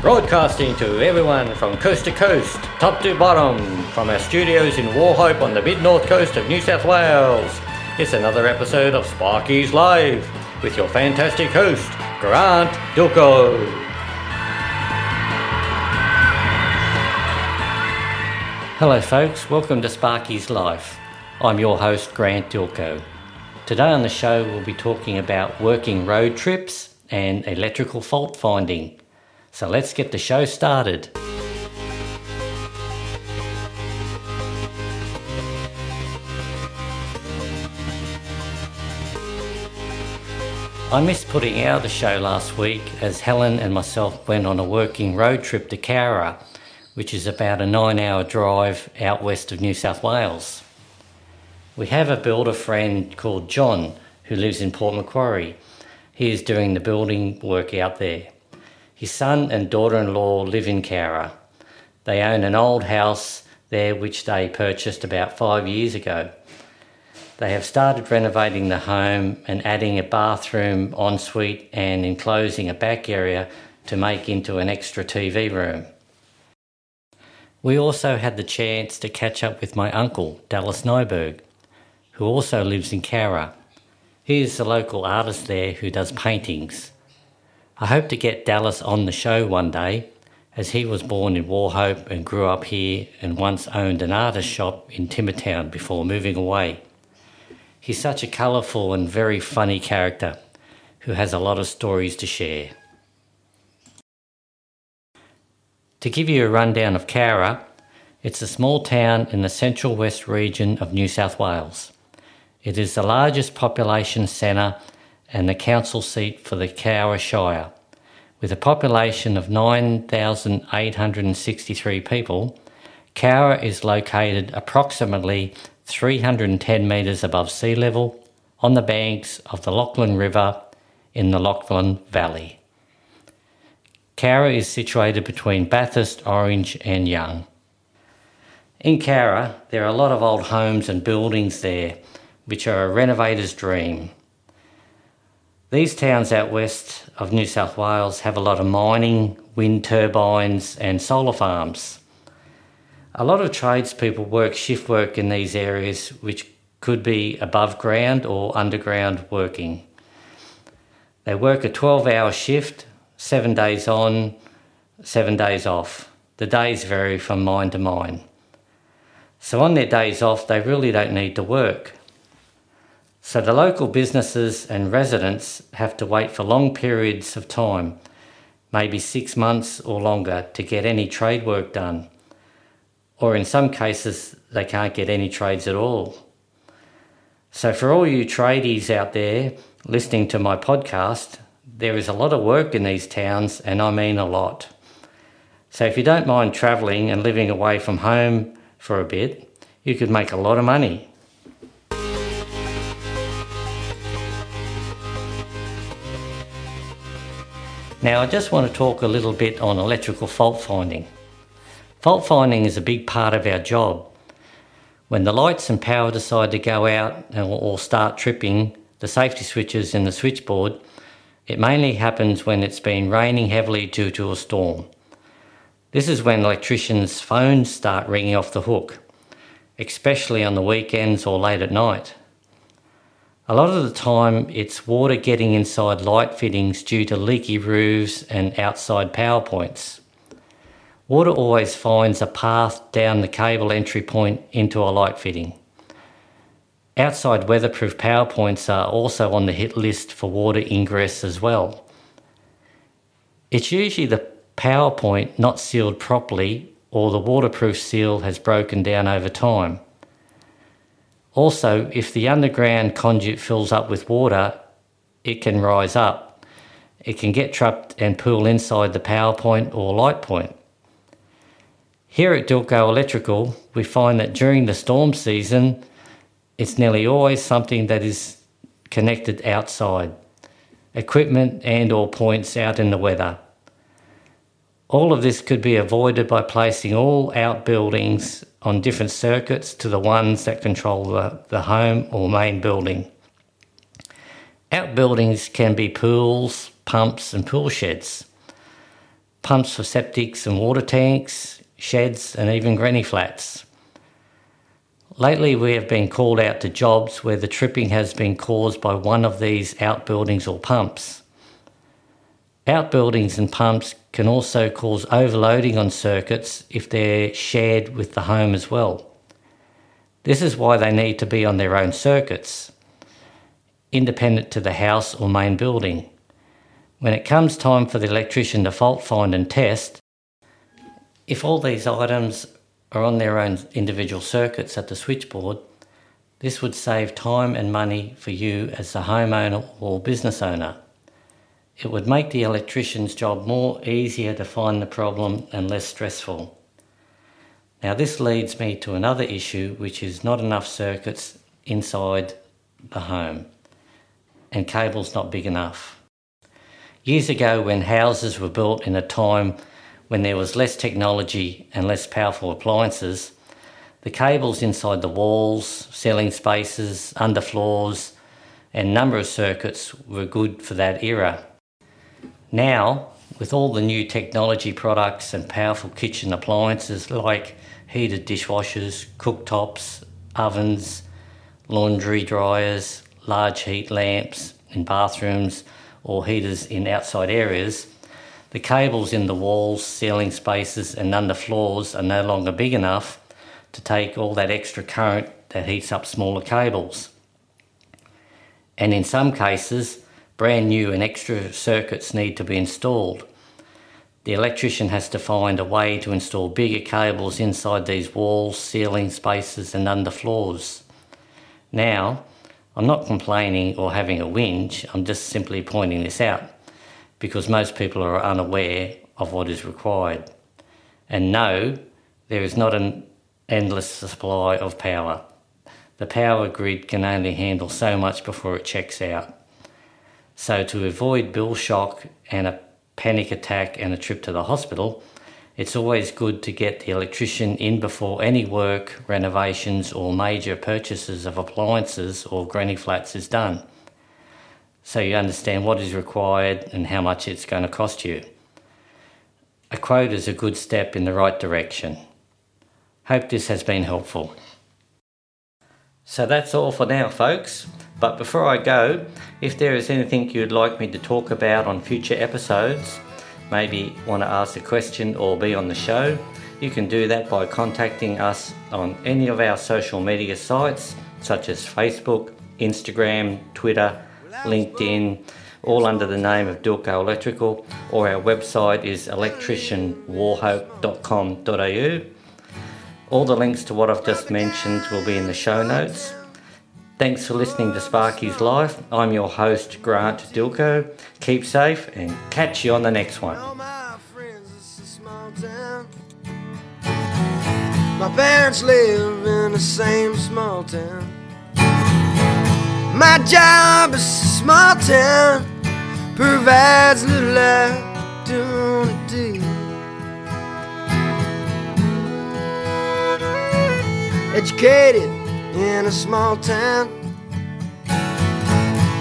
Broadcasting to everyone from coast to coast, top to bottom, from our studios in Wauchope on the mid north coast of New South Wales. It's another episode of Sparky's Life with your fantastic host, Grant Dylko. Hello, folks. Welcome to Sparky's Life. I'm your host, Grant Dylko. Today on the show, we'll be talking about working road trips and electrical fault finding. So let's get the show started. I missed putting out the show last week as Helen and myself went on a working road trip to Cowra, which is about a nine hour drive out west of New South Wales. We have a builder friend called John who lives in Port Macquarie. He is doing the building work out there. His son and daughter in law live in Cowra. They own an old house there which they purchased about five years ago. They have started renovating the home and adding a bathroom, ensuite, and enclosing a back area to make into an extra TV room. We also had the chance to catch up with my uncle, Dallas Nyberg, who also lives in Cowra. He is the local artist there who does paintings. I hope to get Dallas on the show one day, as he was born in Wauchope and grew up here and once owned an artist shop in Timbertown before moving away. He's such a colourful and very funny character who has a lot of stories to share. To give you a rundown of Cowra, it's a small town in the central west region of New South Wales. It is the largest population centre and the council seat for the Cowra Shire. With a population of 9,863 people, Cowra is located approximately 310 metres above sea level on the banks of the Lachlan River in the Lachlan Valley. Cowra is situated between Bathurst, Orange, and Young. In Cowra, there are a lot of old homes and buildings there, which are a renovator's dream. These towns out west of New South Wales have a lot of mining, wind turbines, and solar farms. A lot of tradespeople work shift work in these areas, which could be above ground or underground working. They work a 12 hour shift, seven days on, seven days off. The days vary from mine to mine. So, on their days off, they really don't need to work. So, the local businesses and residents have to wait for long periods of time, maybe six months or longer, to get any trade work done. Or in some cases, they can't get any trades at all. So, for all you tradies out there listening to my podcast, there is a lot of work in these towns, and I mean a lot. So, if you don't mind travelling and living away from home, for a bit, you could make a lot of money. Now, I just want to talk a little bit on electrical fault finding. Fault finding is a big part of our job. When the lights and power decide to go out or start tripping, the safety switches in the switchboard, it mainly happens when it's been raining heavily due to a storm. This is when electricians' phones start ringing off the hook, especially on the weekends or late at night. A lot of the time, it's water getting inside light fittings due to leaky roofs and outside power points. Water always finds a path down the cable entry point into a light fitting. Outside weatherproof power points are also on the hit list for water ingress as well. It's usually the power point not sealed properly or the waterproof seal has broken down over time. Also, if the underground conduit fills up with water, it can rise up. It can get trapped and pool inside the power point or light point. Here at Dylko Electrical, we find that during the storm season, it's nearly always something that is connected outside, equipment and or points out in the weather. All of this could be avoided by placing all outbuildings on different circuits to the ones that control the, the home or main building. Outbuildings can be pools, pumps, and pool sheds. pumps for septics and water tanks, sheds, and even granny flats. Lately, we have been called out to jobs where the tripping has been caused by one of these outbuildings or pumps. Outbuildings and pumps can also cause overloading on circuits if they're shared with the home as well. This is why they need to be on their own circuits, independent to the house or main building. When it comes time for the electrician to fault find and test, if all these items are on their own individual circuits at the switchboard, this would save time and money for you as the homeowner or business owner. It would make the electrician's job more easier to find the problem and less stressful. Now, this leads me to another issue, which is not enough circuits inside the home and cables not big enough. Years ago, when houses were built in a time when there was less technology and less powerful appliances, the cables inside the walls, ceiling spaces, underfloors, and number of circuits were good for that era. Now, with all the new technology products and powerful kitchen appliances like heated dishwashers, cooktops, ovens, laundry dryers, large heat lamps in bathrooms, or heaters in outside areas, the cables in the walls, ceiling spaces, and under floors are no longer big enough to take all that extra current that heats up smaller cables. And in some cases, brand new and extra circuits need to be installed. The electrician has to find a way to install bigger cables inside these walls, ceiling spaces, and under floors. Now, I'm not complaining or having a whinge, I'm just simply pointing this out because most people are unaware of what is required. And no, there is not an endless supply of power. The power grid can only handle so much before it checks out. So, to avoid bill shock and a panic attack and a trip to the hospital, it's always good to get the electrician in before any work, renovations, or major purchases of appliances or granny flats is done so you understand what is required and how much it's going to cost you. A quote is a good step in the right direction. Hope this has been helpful. So that's all for now, folks. But before I go, if there is anything you'd like me to talk about on future episodes, maybe want to ask a question or be on the show, you can do that by contacting us on any of our social media sites such as Facebook, Instagram, Twitter, LinkedIn, all under the name of Dylko Electrical, or our website is electricianwauchope.com.au. All the links to what I've just mentioned will be in the show notes. Thanks for listening to Sparky's Life. I'm your host, Grant Dylko. Keep safe and catch you on the next one. My parents live in the same small town. My job is a small town, provides little. Educated in a small town,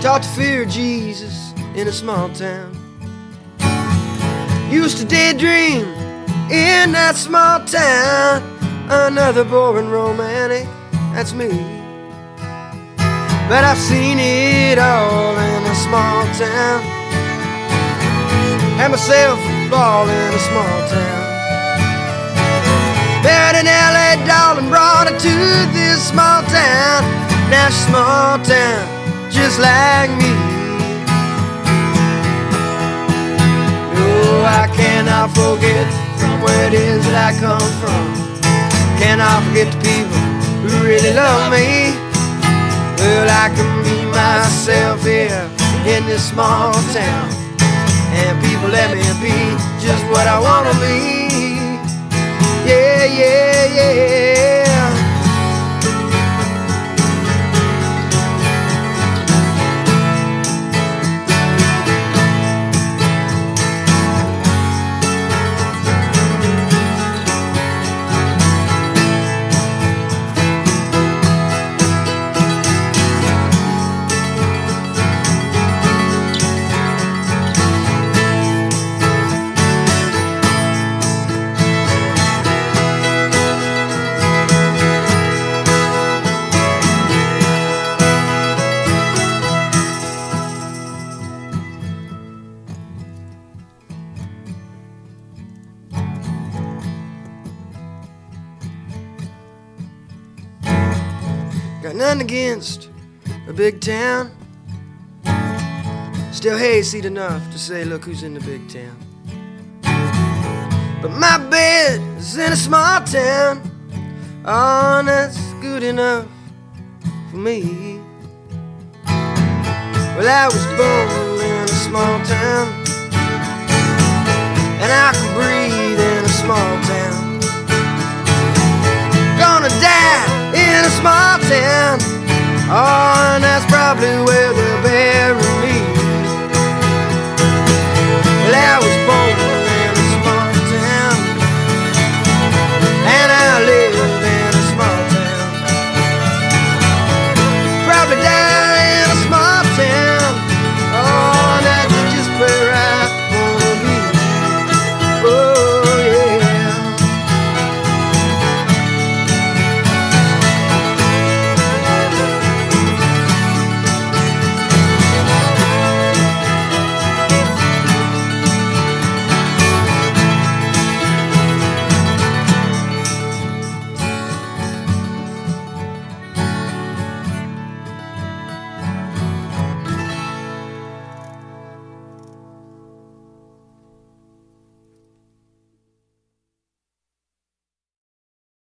taught to fear Jesus in a small town. Used to daydream in that small town, another boring romantic, that's me. But I've seen it all in a small town. Had myself a ball in a small town. Married an LA doll and brought her to this small town. Now she's small town, just like me. No, I cannot forget from where it is that I come from. Cannot forget the people who really love me. Well, I can be myself here in this small town. And people let me be just what I wanna be. Yeah, yeah, yeah. Got nothing against a big town. Still hayseed enough to say, look who's in the big town. But my bed is in a small town. Oh, that's good enough for me. Well, I was born in a small town, and I can breathe in a small town. Gonna die in a small town, oh, and that's probably where the